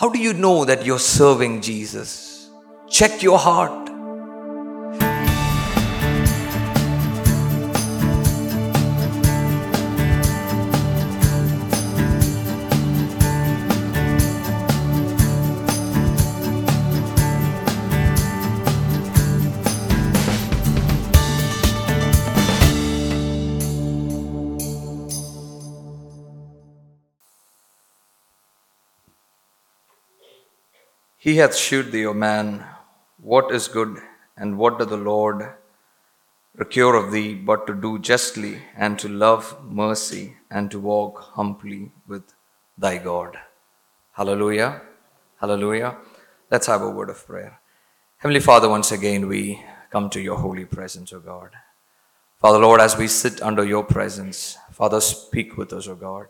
How do you know that you're serving Jesus? Check your heart. He hath shewed thee, O man, what is good, and what doth the Lord require of thee, but to do justly, and to love mercy, and to walk humbly with thy God. Hallelujah. Hallelujah. Let's have a word of prayer. Heavenly Father, once again we come to your holy presence, O God. Father, Lord, as we sit under your presence, Father, speak with us, O God.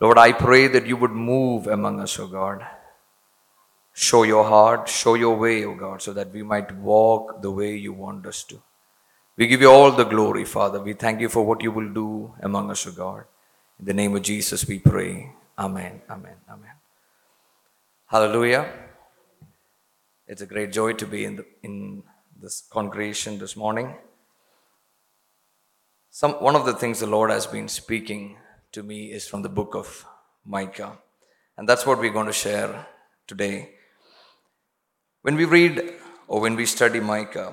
Lord, I pray that you would move among us, O God. Show your heart, show your way, O God, so that we might walk the way you want us to. We give you all the glory, Father. We thank you for what you will do among us, O God. In the name of Jesus, we pray. Amen, amen, amen. Hallelujah. It's a great joy to be in, the, in this congregation this morning. Some, one of the things the Lord has been speaking to me is from the book of Micah. And that's what we're going to share today. When we read or when we study Micah,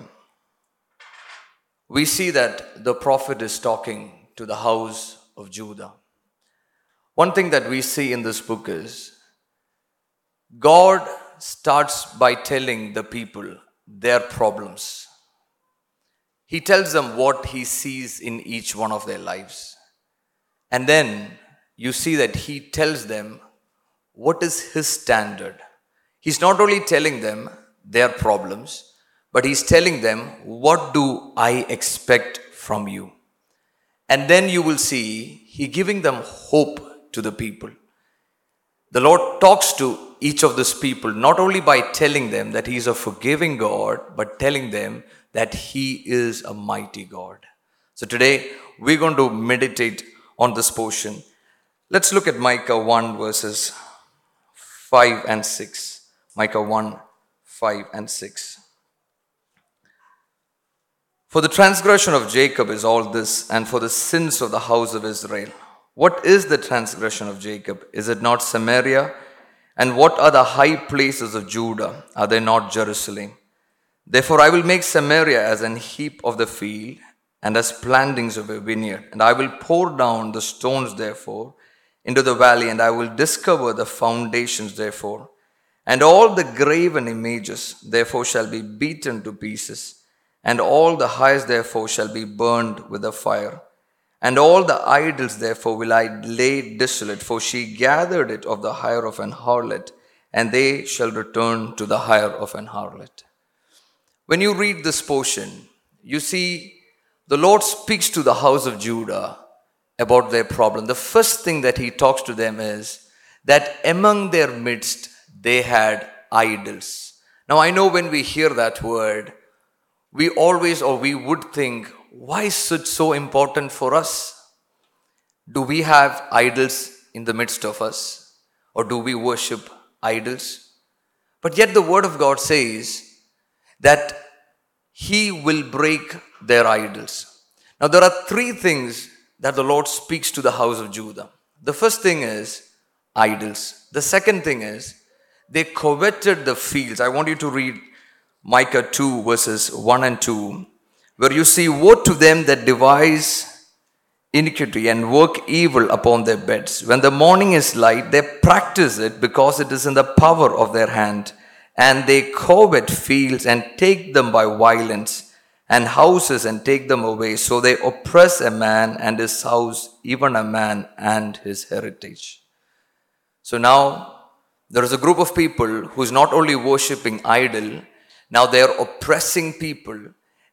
we see that the prophet is talking to the house of Judah. One thing that we see in this book is God starts by telling the people their problems. He tells them what he sees in each one of their lives. And then you see that he tells them what is his standard. He's not only telling them their problems, but he's telling them, What do I expect from you? And then you will see he giving them hope to the people. The Lord talks to each of these people not only by telling them that He is a forgiving God, but telling them that He is a mighty God. So today we're going to meditate on this portion. Let's look at Micah 1 verses 5 and 6. Micah 1 5 and 6. For the transgression of Jacob is all this, and for the sins of the house of Israel. What is the transgression of Jacob? Is it not Samaria? And what are the high places of Judah? Are they not Jerusalem? Therefore, I will make Samaria as an heap of the field, and as plantings of a vineyard. And I will pour down the stones, therefore, into the valley, and I will discover the foundations, therefore. And all the graven images, therefore, shall be beaten to pieces, and all the heights, therefore, shall be burned with the fire. And all the idols, therefore, will I lay desolate, for she gathered it of the hire of an harlot, and they shall return to the hire of an harlot. When you read this portion, you see the Lord speaks to the house of Judah about their problem. The first thing that he talks to them is that among their midst they had idols. Now, I know when we hear that word, we always or we would think, why is it so important for us? Do we have idols in the midst of us? Or do we worship idols? But yet, the Word of God says that He will break their idols. Now, there are three things that the Lord speaks to the house of Judah. The first thing is idols, the second thing is they coveted the fields. I want you to read Micah 2, verses 1 and 2, where you see, Woe to them that devise iniquity and work evil upon their beds. When the morning is light, they practice it because it is in the power of their hand. And they covet fields and take them by violence, and houses and take them away. So they oppress a man and his house, even a man and his heritage. So now there is a group of people who is not only worshipping idol, now they are oppressing people.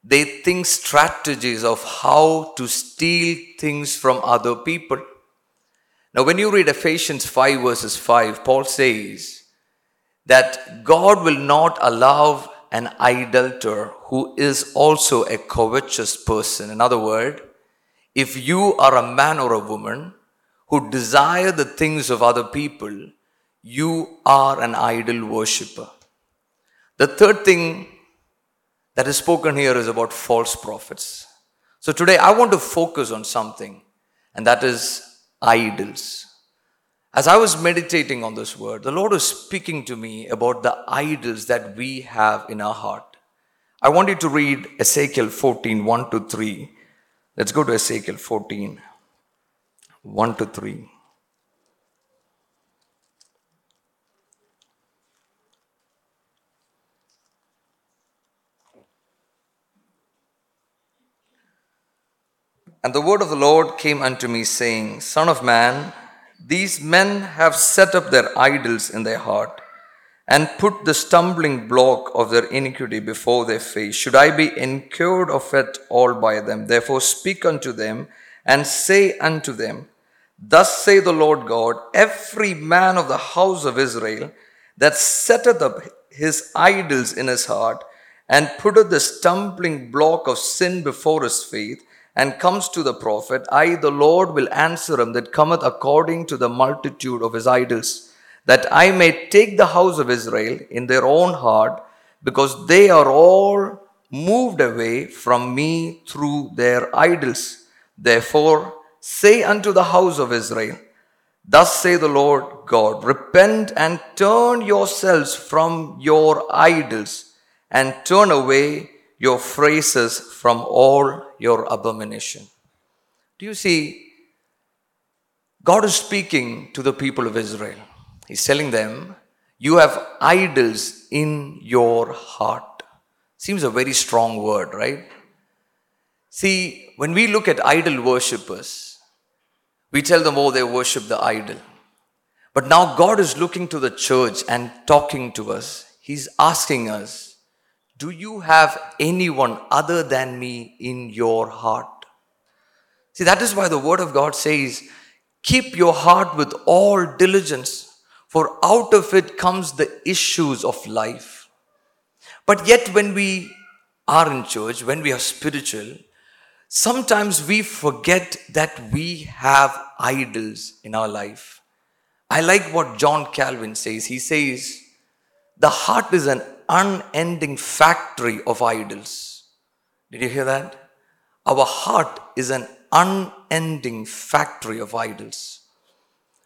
They think strategies of how to steal things from other people. Now, when you read Ephesians 5 verses 5, Paul says that God will not allow an idolater who is also a covetous person. In other words, if you are a man or a woman who desire the things of other people, you are an idol worshipper. The third thing that is spoken here is about false prophets. So today I want to focus on something, and that is idols. As I was meditating on this word, the Lord was speaking to me about the idols that we have in our heart. I want you to read Ezekiel 14 1 to 3. Let's go to Ezekiel 14 1 to 3. And the word of the Lord came unto me, saying, Son of man, these men have set up their idols in their heart, and put the stumbling block of their iniquity before their face. Should I be incurred of it all by them? Therefore speak unto them, and say unto them, Thus say the Lord God, every man of the house of Israel that setteth up his idols in his heart, and putteth the stumbling block of sin before his face, and comes to the prophet, I, the Lord, will answer him that cometh according to the multitude of his idols, that I may take the house of Israel in their own heart, because they are all moved away from me through their idols. Therefore, say unto the house of Israel, Thus say the Lord God, repent and turn yourselves from your idols, and turn away your phrases from all your abomination. Do you see? God is speaking to the people of Israel. He's telling them, You have idols in your heart. Seems a very strong word, right? See, when we look at idol worshippers, we tell them, Oh, they worship the idol. But now God is looking to the church and talking to us. He's asking us, do you have anyone other than me in your heart? See, that is why the Word of God says, Keep your heart with all diligence, for out of it comes the issues of life. But yet, when we are in church, when we are spiritual, sometimes we forget that we have idols in our life. I like what John Calvin says. He says, The heart is an unending factory of idols. Did you hear that? Our heart is an unending factory of idols.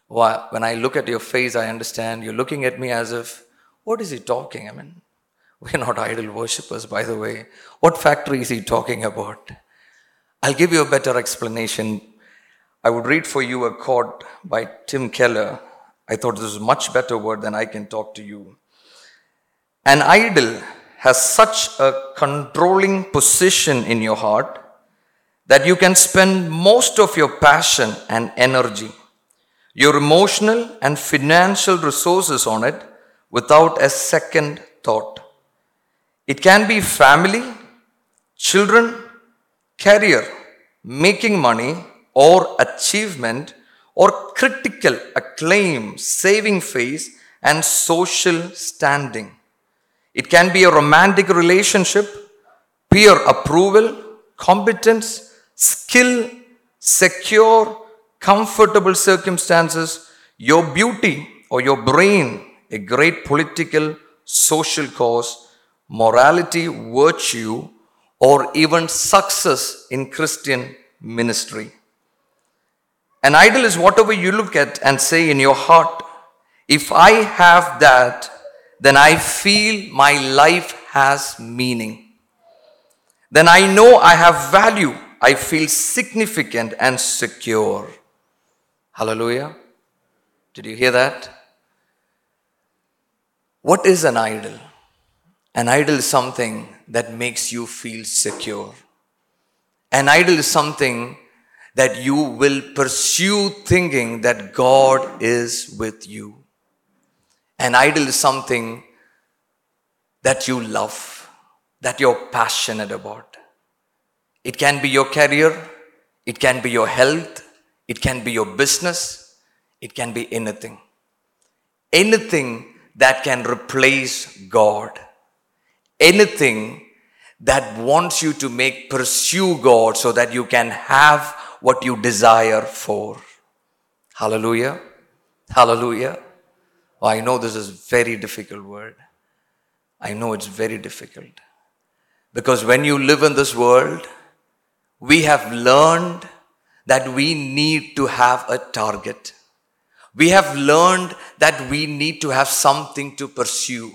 When I look at your face, I understand you're looking at me as if, what is he talking? I mean, we're not idol worshippers, by the way. What factory is he talking about? I'll give you a better explanation. I would read for you a quote by Tim Keller. I thought this was a much better word than I can talk to you. An idol has such a controlling position in your heart that you can spend most of your passion and energy, your emotional and financial resources on it without a second thought. It can be family, children, career, making money, or achievement, or critical acclaim, saving face, and social standing. It can be a romantic relationship, peer approval, competence, skill, secure, comfortable circumstances, your beauty or your brain, a great political, social cause, morality, virtue, or even success in Christian ministry. An idol is whatever you look at and say in your heart, if I have that, then I feel my life has meaning. Then I know I have value. I feel significant and secure. Hallelujah. Did you hear that? What is an idol? An idol is something that makes you feel secure. An idol is something that you will pursue thinking that God is with you. An idol is something that you love, that you're passionate about. It can be your career, it can be your health, it can be your business, it can be anything. Anything that can replace God. Anything that wants you to make pursue God so that you can have what you desire for. Hallelujah. Hallelujah. Oh, I know this is very difficult word. I know it's very difficult. Because when you live in this world, we have learned that we need to have a target. We have learned that we need to have something to pursue.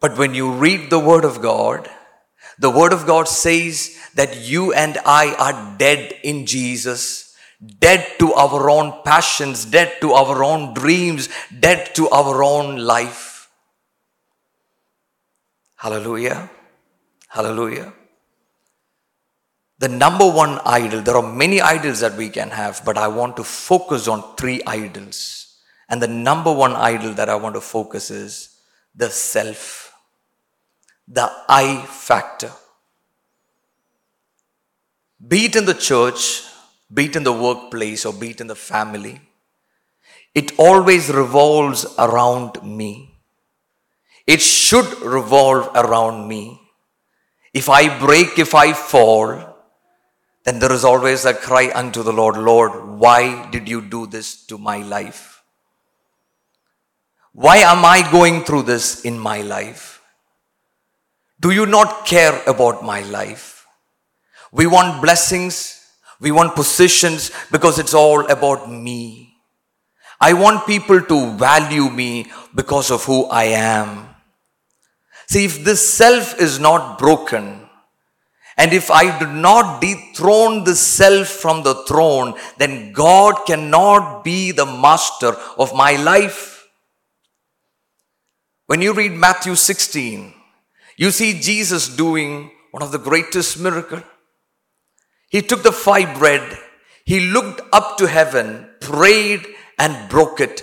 But when you read the Word of God, the Word of God says that you and I are dead in Jesus, dead to our own passions, dead to our own dreams, dead to our own life. Hallelujah. Hallelujah. The number one idol, there are many idols that we can have, but I want to focus on three idols. And the number one idol that I want to focus is the self, the I factor. Be it in the church, be it in the workplace, or be it in the family, it always revolves around me. It should revolve around me. If I break, if I fall, then there is always a cry unto the Lord, Lord, why did you do this to my life? Why am I going through this in my life? Do you not care about my life? We want blessings, we want positions because it's all about me. I want people to value me because of who I am. See, if this self is not broken, and if I do not dethrone the self from the throne, then God cannot be the master of my life. When you read Matthew 16, you see Jesus doing one of the greatest miracles. He took the five bread, he looked up to heaven, prayed, and broke it.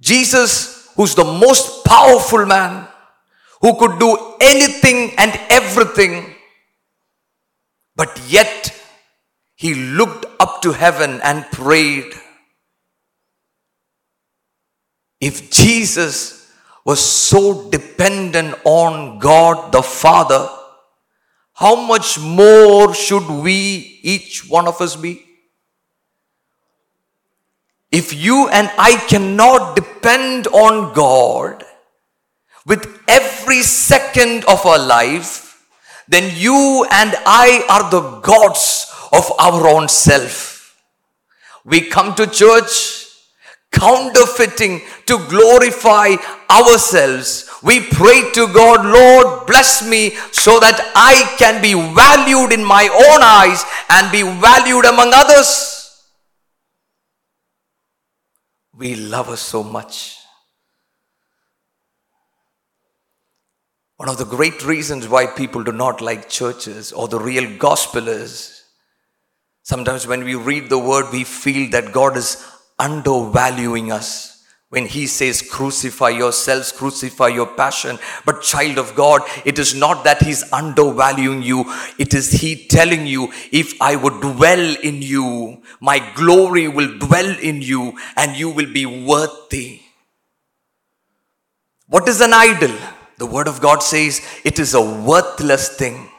Jesus, who's the most powerful man, who could do anything and everything, but yet he looked up to heaven and prayed. If Jesus was so dependent on God the Father, how much more should we, each one of us, be? If you and I cannot depend on God, with every second of our life, then you and I are the gods of our own self. We come to church counterfeiting to glorify ourselves. We pray to God, Lord, bless me so that I can be valued in my own eyes and be valued among others. We love us so much. One of the great reasons why people do not like churches or the real gospel is sometimes when we read the word, we feel that God is undervaluing us. When he says, crucify yourselves, crucify your passion. But, child of God, it is not that he's undervaluing you. It is he telling you, if I would dwell in you, my glory will dwell in you and you will be worthy. What is an idol? The Word of God says it is a worthless thing.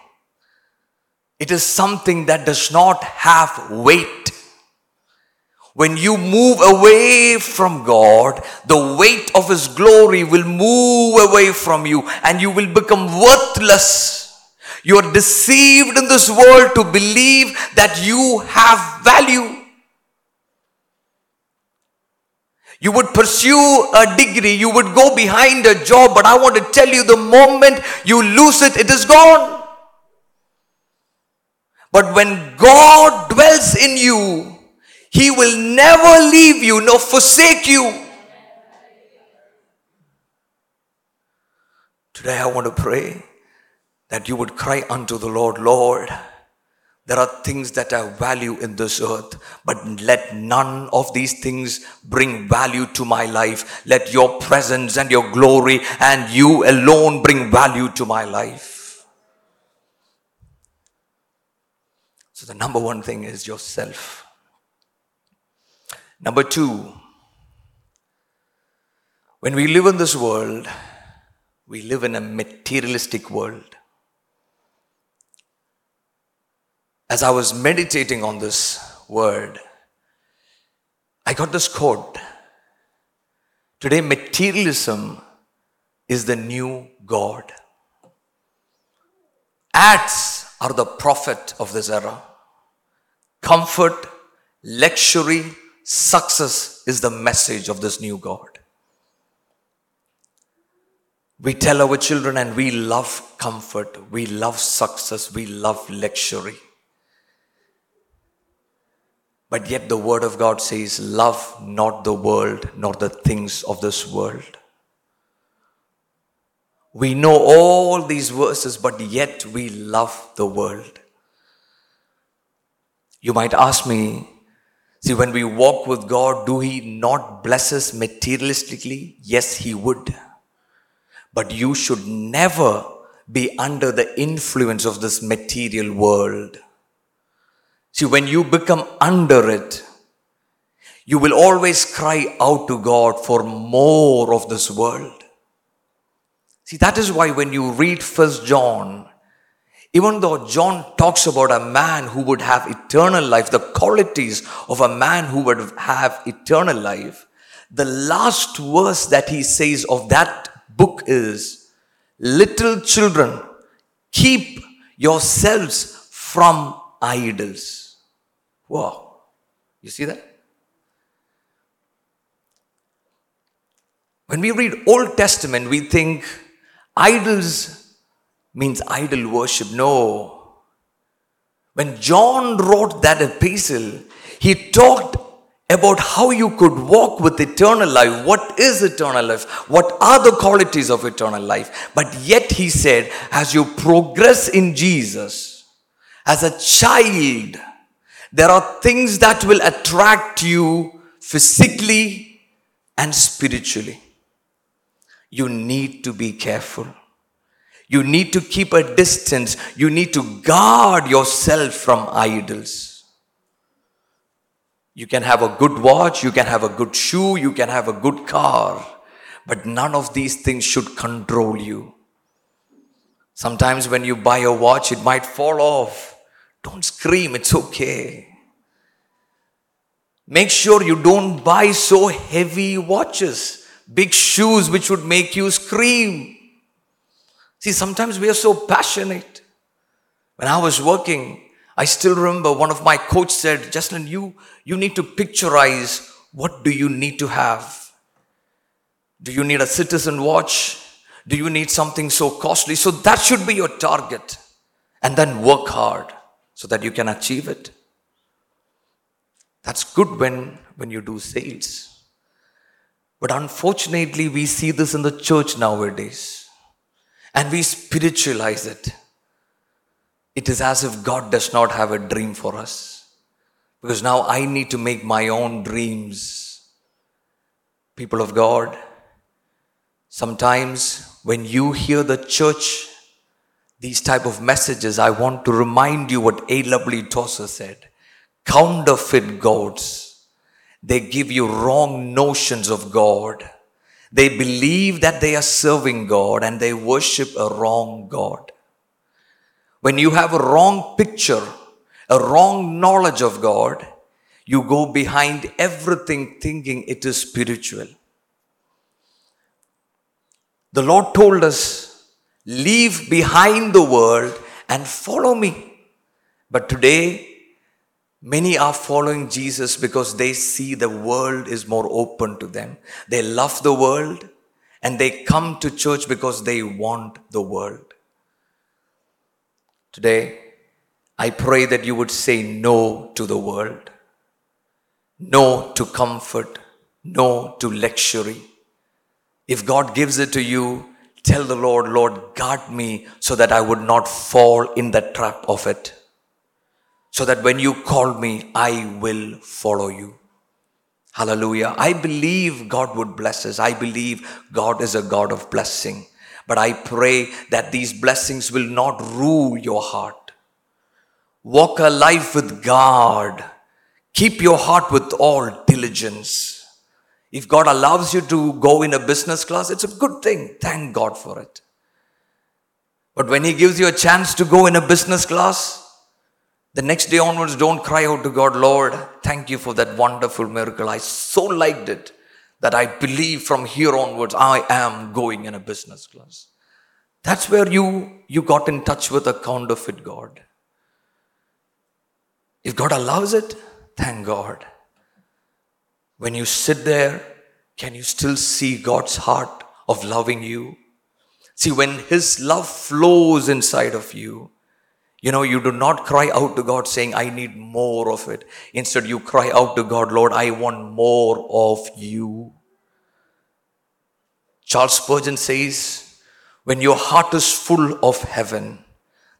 It is something that does not have weight. When you move away from God, the weight of His glory will move away from you and you will become worthless. You are deceived in this world to believe that you have value. You would pursue a degree, you would go behind a job, but I want to tell you the moment you lose it, it is gone. But when God dwells in you, He will never leave you nor forsake you. Today I want to pray that you would cry unto the Lord, Lord. There are things that I value in this earth, but let none of these things bring value to my life. Let your presence and your glory and you alone bring value to my life. So, the number one thing is yourself. Number two, when we live in this world, we live in a materialistic world. as I was meditating on this word, I got this quote. Today, materialism is the new God. Ads are the prophet of this era. Comfort, luxury, success is the message of this new God. We tell our children, and we love comfort, we love success, we love luxury. But yet, the Word of God says, Love not the world, nor the things of this world. We know all these verses, but yet we love the world. You might ask me, see, when we walk with God, do He not bless us materialistically? Yes, He would. But you should never be under the influence of this material world. See, when you become under it, you will always cry out to God for more of this world. See, that is why when you read First John, even though John talks about a man who would have eternal life, the qualities of a man who would have eternal life, the last verse that he says of that book is Little children, keep yourselves from idols. Wow. You see that? When we read Old Testament, we think Idols means idol worship. No. When John wrote that epistle, he talked about how you could walk with eternal life. What is eternal life? What are the qualities of eternal life? But yet he said, as you progress in Jesus, as a child, there are things that will attract you physically and spiritually you need to be careful. You need to keep a distance. You need to guard yourself from idols. You can have a good watch, you can have a good shoe, you can have a good car, but none of these things should control you. Sometimes when you buy a watch, it might fall off. Don't scream, it's okay. Make sure you don't buy so heavy watches big shoes which would make you scream. See, sometimes we are so passionate. When I was working, I still remember one of my coach said, Jasline, you, you need to picturize what do you need to have. Do you need a citizen watch? Do you need something so costly? So that should be your target. And then work hard so that you can achieve it. That's good when, when you do sales. But unfortunately, we see this in the church nowadays and we spiritualize it. It is as if God does not have a dream for us. Because now I need to make my own dreams. People of God, sometimes when you hear the church, these type of messages, I want to remind you what A.W. Tozer said. Counterfeit gods they give you wrong notions of God. They believe that they are serving God and they worship a wrong God. When you have a wrong picture, a wrong knowledge of God, you go behind everything thinking it is spiritual. The Lord told us, leave behind the world and follow me. But today, Many are following Jesus because they see the world is more open to them. They love the world and they come to church because they want the world. Today, I pray that you would say no to the world, no to comfort, no to luxury. If God gives it to you, tell the Lord, Lord, guard me so that I would not fall in the trap of it so that when you call me, I will follow you. Hallelujah. I believe God would bless us. I believe God is a God of blessing. But I pray that these blessings will not rule your heart. Walk a life with God. Keep your heart with all diligence. If God allows you to go in a business class, it's a good thing. Thank God for it. But when He gives you a chance to go in a business class, The next day onwards, don't cry out to God, Lord, thank you for that wonderful miracle. I so liked it that I believe from here onwards I am going in a business class. That's where you, you got in touch with a counterfeit God. If God allows it, thank God. When you sit there, can you still see God's heart of loving you? See, when His love flows inside of you, you know, you do not cry out to God saying, I need more of it. Instead, you cry out to God, Lord, I want more of you. Charles Spurgeon says, when your heart is full of heaven,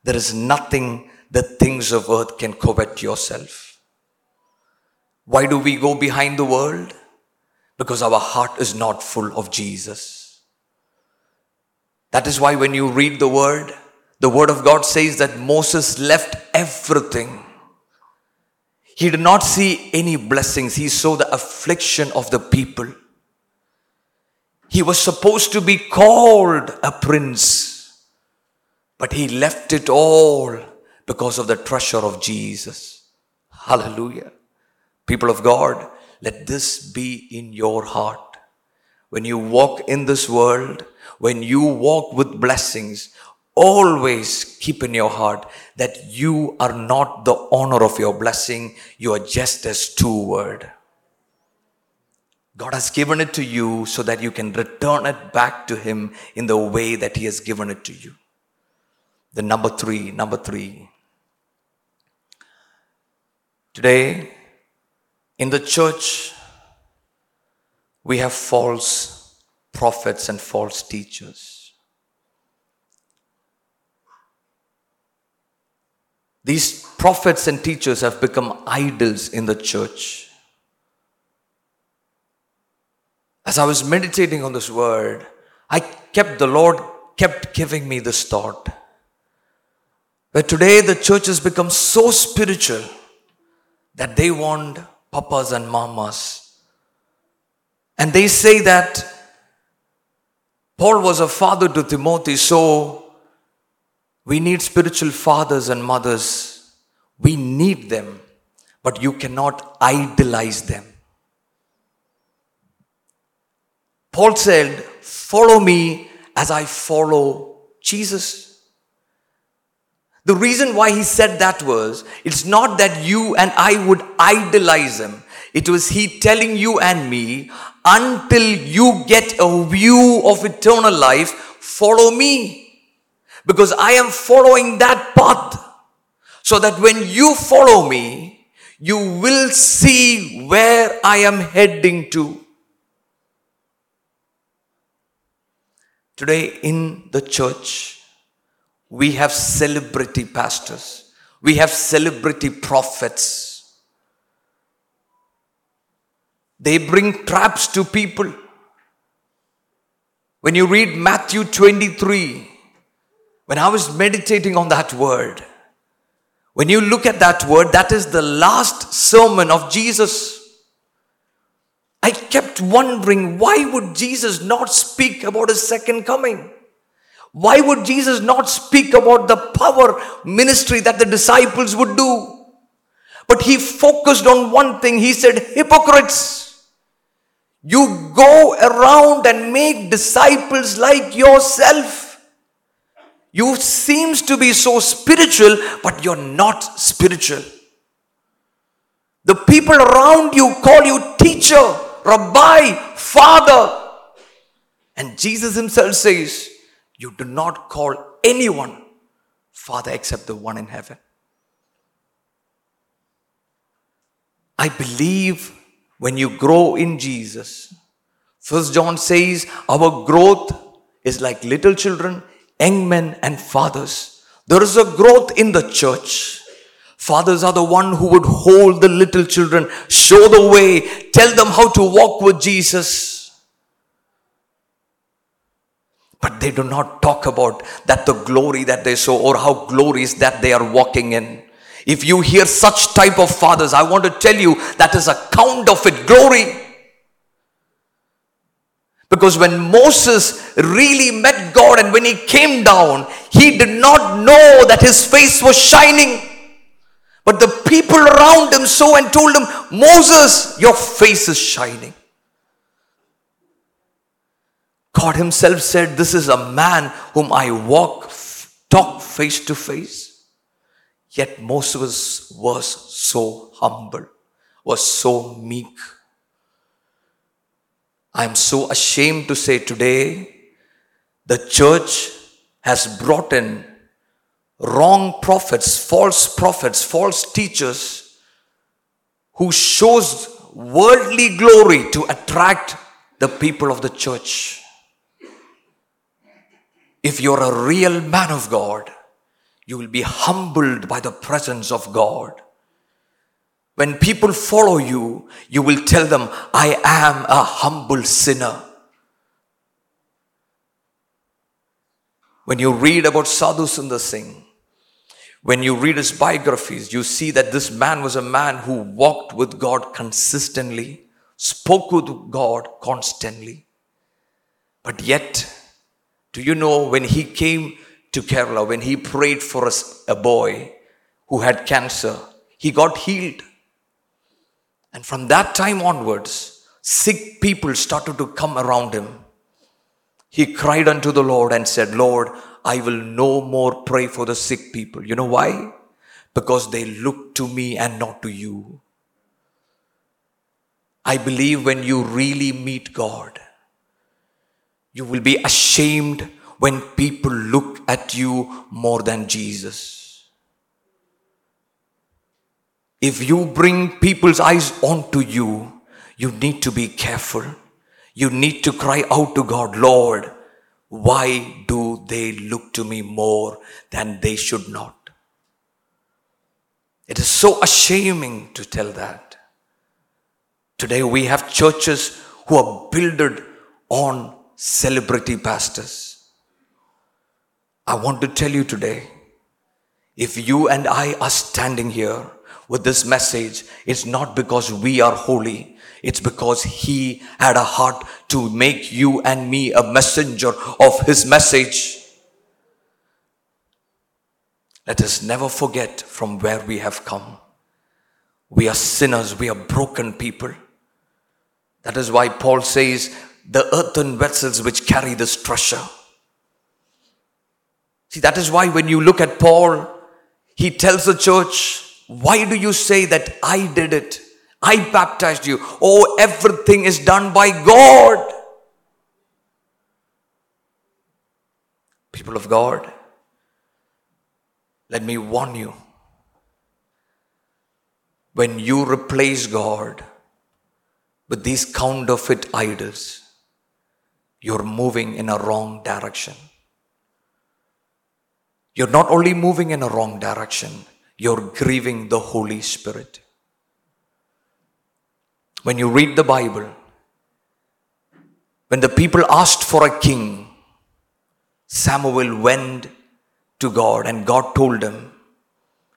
there is nothing that things of earth can covet yourself. Why do we go behind the world? Because our heart is not full of Jesus. That is why when you read the word, the word of God says that Moses left everything. He did not see any blessings. He saw the affliction of the people. He was supposed to be called a prince, but he left it all because of the treasure of Jesus. Hallelujah. People of God, let this be in your heart. When you walk in this world, when you walk with blessings, always keep in your heart that you are not the owner of your blessing, you are just a steward. God has given it to you so that you can return it back to Him in the way that He has given it to you. The number three, number three. Today, in the church, we have false prophets and false teachers. These prophets and teachers have become idols in the church. As I was meditating on this word, I kept, the Lord kept giving me this thought. Where today the church has become so spiritual that they want papas and mamas. And they say that Paul was a father to Timothy, so we need spiritual fathers and mothers. We need them, but you cannot idolize them. Paul said, Follow me as I follow Jesus. The reason why he said that was, it's not that you and I would idolize him. It was he telling you and me, until you get a view of eternal life, follow me. Because I am following that path. So that when you follow me, you will see where I am heading to. Today in the church, we have celebrity pastors, we have celebrity prophets. They bring traps to people. When you read Matthew 23, when I was meditating on that word, when you look at that word, that is the last sermon of Jesus. I kept wondering why would Jesus not speak about his second coming? Why would Jesus not speak about the power ministry that the disciples would do? But he focused on one thing. He said, Hypocrites, you go around and make disciples like yourself. You seems to be so spiritual, but you're not spiritual. The people around you call you teacher, Rabbi, Father. And Jesus himself says, You do not call anyone Father except the one in heaven. I believe when you grow in Jesus, First John says, Our growth is like little children, young men, and fathers. There is a growth in the church. Fathers are the one who would hold the little children, show the way, tell them how to walk with Jesus. But they do not talk about that the glory that they saw or how glorious that they are walking in. If you hear such type of fathers, I want to tell you that is a counterfeit glory. Because when Moses really met God and when he came down, he did not know that his face was shining. But the people around him saw and told him, Moses, your face is shining. God Himself said, This is a man whom I walk, talk face to face. Yet Moses was so humble, was so meek. I am so ashamed to say today, the church has brought in wrong prophets, false prophets, false teachers who shows worldly glory to attract the people of the church. If you're a real man of God, you will be humbled by the presence of God. When people follow you, you will tell them, I am a humble sinner. When you read about Sadhu Sundar Singh, when you read his biographies, you see that this man was a man who walked with God consistently, spoke with God constantly. But yet, do you know when he came to Kerala, when he prayed for a boy who had cancer, he got healed. And from that time onwards, sick people started to come around him. He cried unto the Lord and said, Lord, I will no more pray for the sick people. You know why? Because they look to me and not to you. I believe when you really meet God, you will be ashamed when people look at you more than Jesus. If you bring people's eyes onto you, you need to be careful. You need to cry out to God, Lord, why do they look to me more than they should not? It is so ashaming to tell that. Today we have churches who are builded on celebrity pastors. I want to tell you today if you and I are standing here with this message, it's not because we are holy. It's because he had a heart to make you and me a messenger of his message. Let us never forget from where we have come. We are sinners. We are broken people. That is why Paul says, the earthen vessels which carry this treasure. See, that is why when you look at Paul, he tells the church, Why do you say that I did it? I baptized you. Oh, everything is done by God. People of God, let me warn you. When you replace God with these counterfeit idols, you're moving in a wrong direction. You're not only moving in a wrong direction, you're grieving the Holy Spirit. When you read the Bible, when the people asked for a king, Samuel went to God and God told him,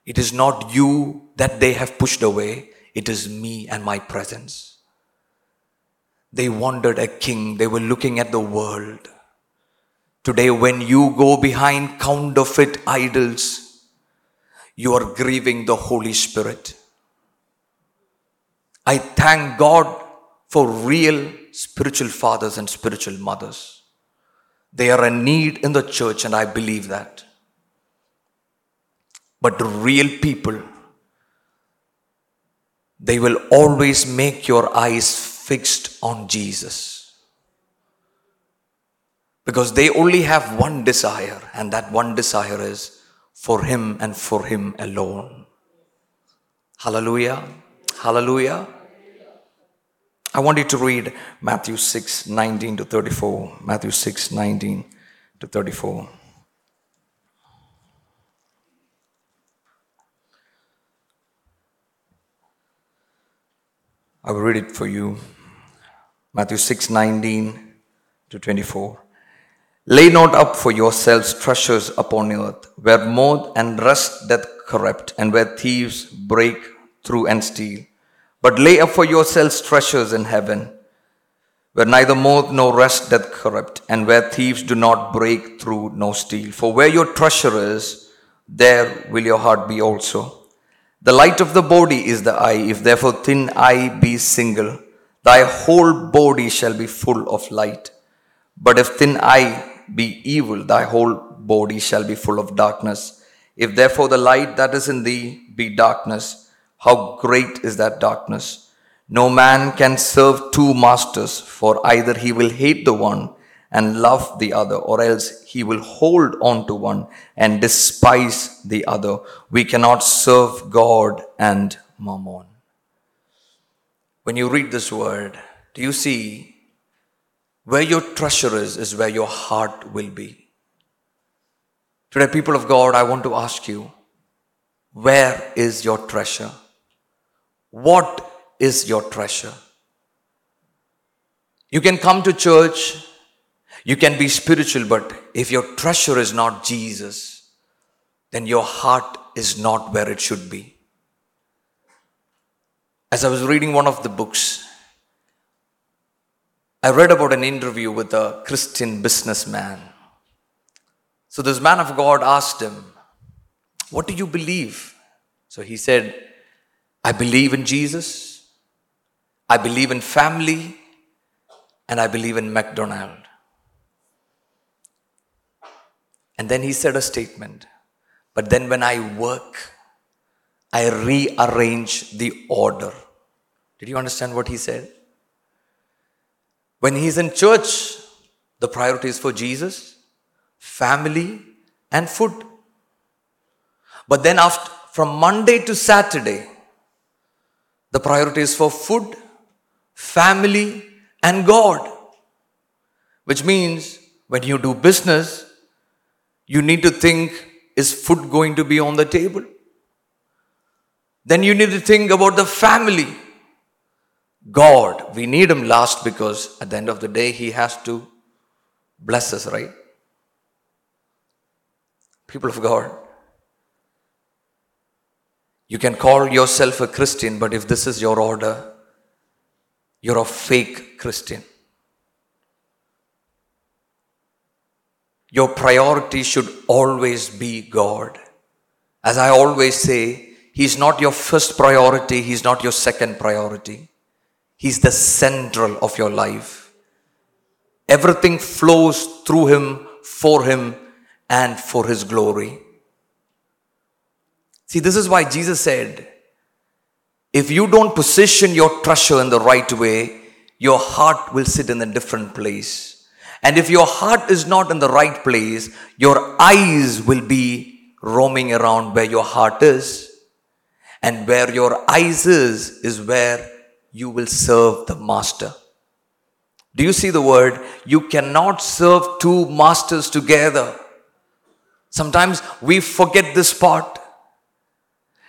It is not you that they have pushed away, it is me and my presence. They wanted a king. They were looking at the world. Today, when you go behind counterfeit idols, you are grieving the Holy Spirit. I thank God for real spiritual fathers and spiritual mothers. They are a need in the church, and I believe that. But real people, they will always make your eyes fixed on Jesus. Because they only have one desire, and that one desire is for Him and for Him alone. Hallelujah. Hallelujah. I want you to read Matthew 6 19 to 34. Matthew 6 19 to 34. I will read it for you. Matthew 6 19 to 24. Lay not up for yourselves treasures upon earth, where moth and rust doth corrupt, and where thieves break through and steal. But lay up for yourselves treasures in heaven, where neither moth nor rust doth corrupt, and where thieves do not break through nor steal. For where your treasure is, there will your heart be also. The light of the body is the eye. If therefore thin eye be single, thy whole body shall be full of light. But if thin eye be evil, thy whole body shall be full of darkness. If therefore the light that is in thee be darkness, how great is that darkness? No man can serve two masters, for either he will hate the one and love the other, or else he will hold on to one and despise the other. We cannot serve God and mammon. When you read this word, do you see where your treasure is, is where your heart will be? Today, people of God, I want to ask you, where is your treasure? What is your treasure? You can come to church you can be spiritual, but if your treasure is not Jesus, then your heart is not where it should be. As I was reading one of the books, I read about an interview with a Christian businessman. So this man of God asked him, What do you believe? So he said, I believe in Jesus, I believe in family, and I believe in McDonald. And then he said a statement. But then when I work, I rearrange the order. Did you understand what he said? When he's in church, the priority is for Jesus, family, and food. But then after from Monday to Saturday, the priority is for food, family, and God. Which means when you do business, you need to think is food going to be on the table? Then you need to think about the family. God, we need Him last because at the end of the day, He has to bless us, right? People of God, you can call yourself a Christian, but if this is your order, you're a fake Christian. Your priority should always be God. As I always say, He's not your first priority, He's not your second priority. He's the central of your life. Everything flows through Him, for Him, and for His glory. See, this is why Jesus said, if you don't position your treasure in the right way, your heart will sit in a different place. And if your heart is not in the right place, your eyes will be roaming around where your heart is. And where your eyes is, is where you will serve the master. Do you see the word? You cannot serve two masters together. Sometimes we forget this part.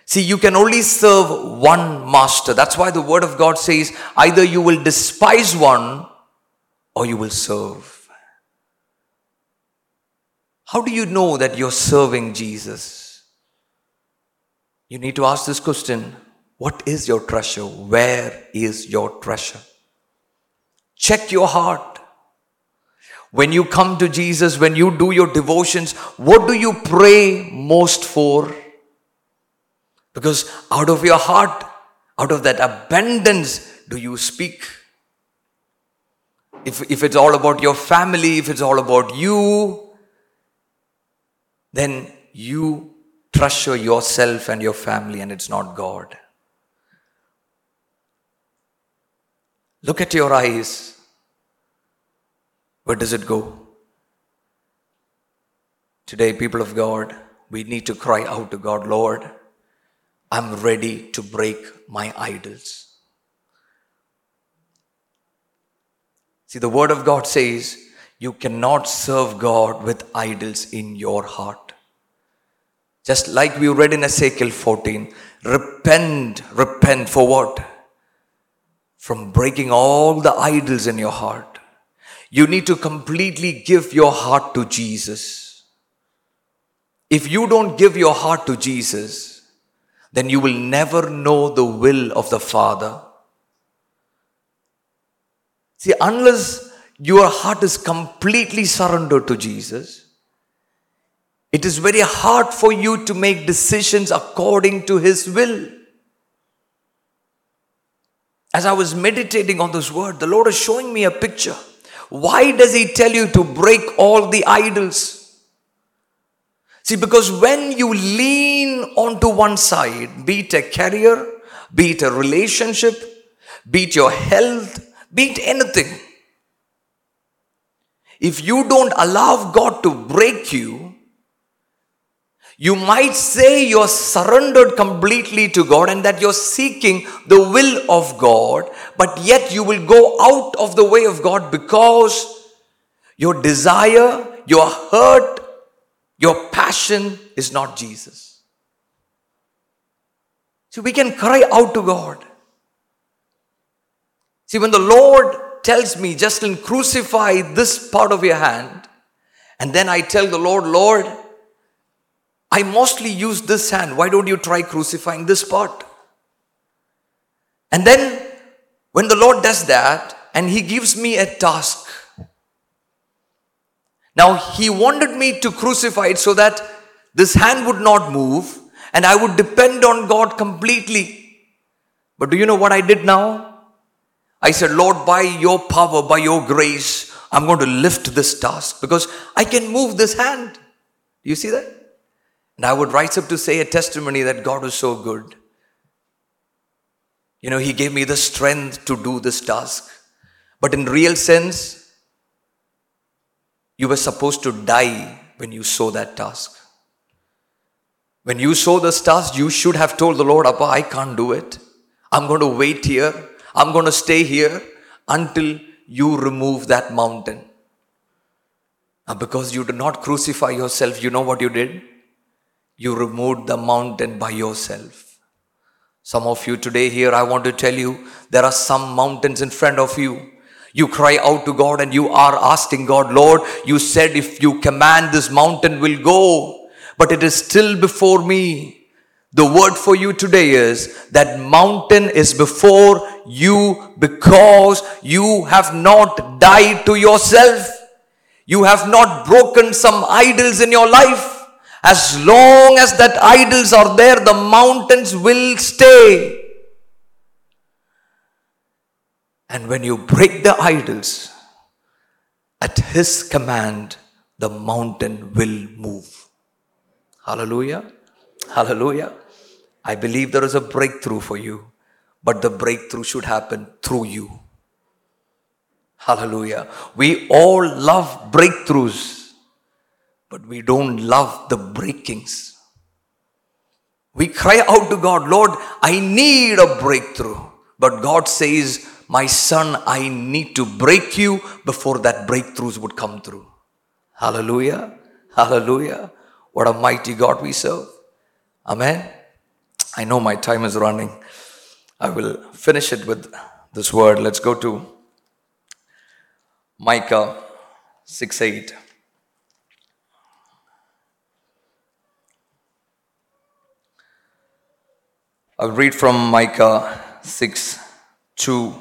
See, you can only serve one master. That's why the word of God says either you will despise one or you will serve. How do you know that you're serving Jesus? You need to ask this question What is your treasure? Where is your treasure? Check your heart. When you come to Jesus, when you do your devotions, what do you pray most for? Because out of your heart, out of that abundance, do you speak? If, if it's all about your family, if it's all about you, then you treasure yourself and your family and it's not God. Look at your eyes. Where does it go? Today, people of God, we need to cry out to God, Lord, I'm ready to break my idols. See, the Word of God says, you cannot serve God with idols in your heart. Just like we read in Ezekiel 14, repent, repent for what? From breaking all the idols in your heart. You need to completely give your heart to Jesus. If you don't give your heart to Jesus, then you will never know the will of the Father. See, unless your heart is completely surrendered to Jesus, it is very hard for you to make decisions according to His will. As I was meditating on this word, the Lord is showing me a picture. Why does He tell you to break all the idols? See, because when you lean onto one side, be it a career, be it a relationship, be it your health, be it anything, if you don't allow God to break you, you might say you're surrendered completely to God and that you're seeking the will of God, but yet you will go out of the way of God because your desire, your hurt, your passion is not Jesus. So we can cry out to God. See, when the Lord tells me, Jasline, crucify this part of your hand, and then I tell the Lord, Lord, I mostly use this hand. Why don't you try crucifying this part? And then, when the Lord does that, and He gives me a task, now He wanted me to crucify it so that this hand would not move and I would depend on God completely. But do you know what I did now? I said, Lord, by your power, by your grace, I'm going to lift this task because I can move this hand. Do you see that? And I would rise up to say a testimony that God was so good. You know, He gave me the strength to do this task. But in real sense, you were supposed to die when you saw that task. When you saw this task, you should have told the Lord, Appa, I can't do it. I'm going to wait here. I'm going to stay here until you remove that mountain. Because you did not crucify yourself, you know what you did? You removed the mountain by yourself. Some of you today here, I want to tell you, there are some mountains in front of you. You cry out to God and you are asking God, Lord, you said if you command this mountain will go, but it is still before me. The word for you today is that mountain is before you because you have not died to yourself. You have not broken some idols in your life. As long as that idols are there, the mountains will stay. And when you break the idols, at His command, the mountain will move. Hallelujah. Hallelujah. I believe there is a breakthrough for you, but the breakthrough should happen through you. Hallelujah. We all love breakthroughs but we don't love the breakings. We cry out to God, Lord, I need a breakthrough. But God says, My son, I need to break you before that breakthroughs would come through. Hallelujah. Hallelujah. What a mighty God we serve. Amen. I know my time is running. I will finish it with this word. Let's go to Micah 6 8. I'll read from Micah 6 2.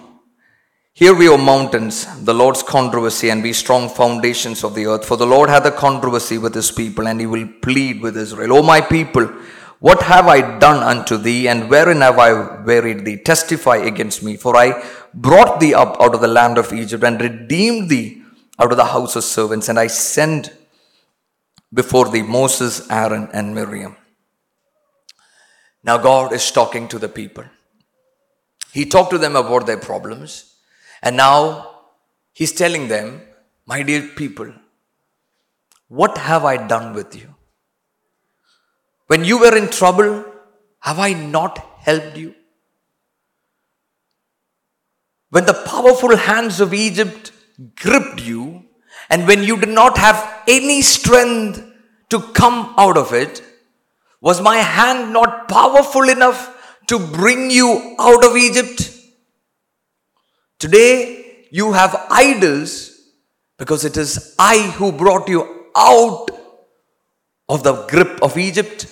Hear we, O mountains, the Lord's controversy, and be strong foundations of the earth. For the Lord hath a controversy with his people, and he will plead with Israel. O my people, what have I done unto thee, and wherein have I wearied thee? Testify against me, for I brought thee up out of the land of Egypt, and redeemed thee out of the house of servants, and I sent before thee Moses, Aaron, and Miriam. Now, God is talking to the people. He talked to them about their problems, and now He's telling them, My dear people, what have I done with you? When you were in trouble, have I not helped you? When the powerful hands of Egypt gripped you, and when you did not have any strength to come out of it, was my hand not powerful enough to bring you out of Egypt? Today, you have idols because it is I who brought you out of the grip of Egypt.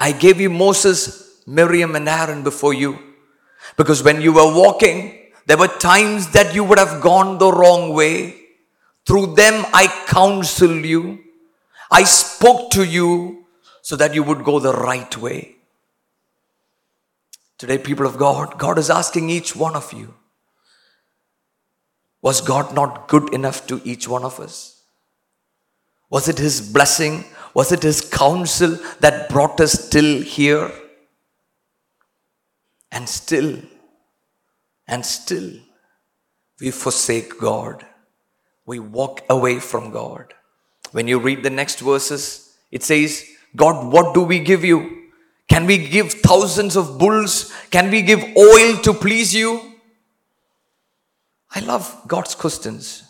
I gave you Moses, Miriam, and Aaron before you because when you were walking, there were times that you would have gone the wrong way Through them I counseled you. I spoke to you so that you would go the right way. Today, people of God, God is asking each one of you Was God not good enough to each one of us? Was it His blessing? Was it His counsel that brought us till here? And still, and still, we forsake God. We walk away from God. When you read the next verses, it says, God, what do we give you? Can we give thousands of bulls? Can we give oil to please you? I love God's questions.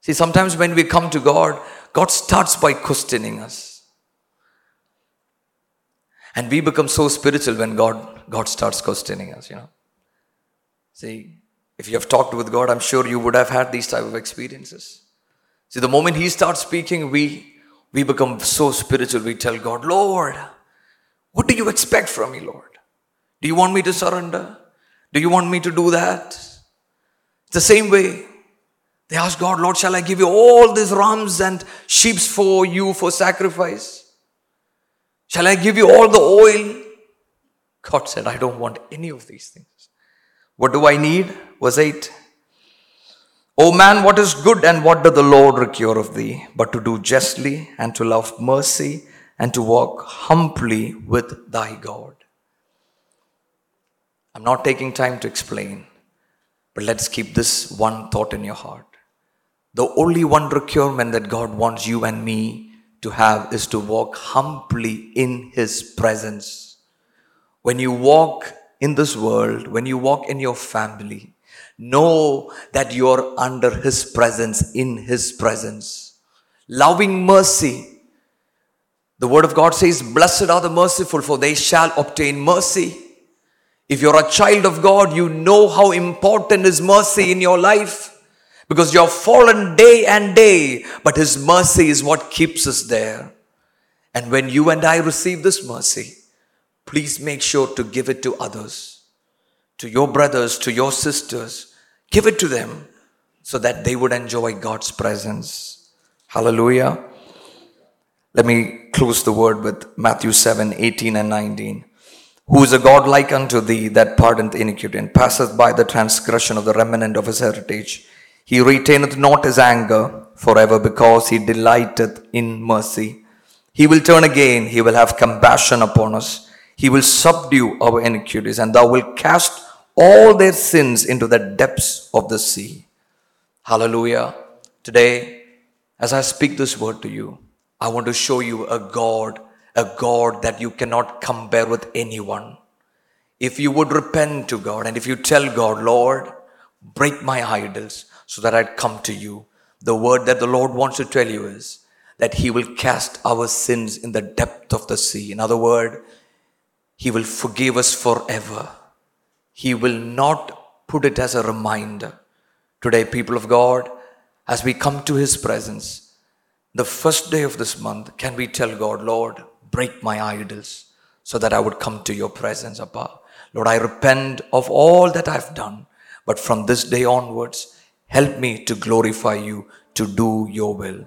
See, sometimes when we come to God, God starts by questioning us. And we become so spiritual when God, God starts questioning us, you know. See, if you have talked with God, I'm sure you would have had these type of experiences. See, the moment He starts speaking, we we become so spiritual. We tell God, Lord, what do you expect from me, Lord? Do you want me to surrender? Do you want me to do that? It's the same way. They ask God, Lord, shall I give you all these rams and sheep for you for sacrifice? Shall I give you all the oil? God said, I don't want any of these things. What do I need? Verse 8. O man, what is good and what does the Lord require of thee, but to do justly and to love mercy and to walk humbly with thy God. I'm not taking time to explain, but let's keep this one thought in your heart. The only one requirement that God wants you and me to have is to walk humbly in His presence. When you walk in this world, when you walk in your family, know that you're under His presence, in His presence. Loving mercy. The Word of God says, Blessed are the merciful, for they shall obtain mercy. If you're a child of God, you know how important is mercy in your life because you're fallen day and day, but His mercy is what keeps us there. And when you and I receive this mercy, please make sure to give it to others, to your brothers, to your sisters. Give it to them so that they would enjoy God's presence. Hallelujah. Let me close the word with Matthew 7 18 and 19. Who is a God like unto thee that pardoneth iniquity and passeth by the transgression of the remnant of his heritage? He retaineth not his anger forever because he delighteth in mercy. He will turn again, he will have compassion upon us. He will subdue our iniquities, and thou wilt cast all their sins into the depths of the sea. Hallelujah. Today, as I speak this word to you, I want to show you a God, a God that you cannot compare with anyone. If you would repent to God and if you tell God, Lord, break my idols so that I'd come to you, the word that the Lord wants to tell you is that He will cast our sins in the depth of the sea. In other words, He will forgive us forever. He will not put it as a reminder. Today, people of God, as we come to His presence, the first day of this month, can we tell God, Lord, break my idols so that I would come to your presence, Abba. Lord, I repent of all that I've done, but from this day onwards, help me to glorify you, to do your will.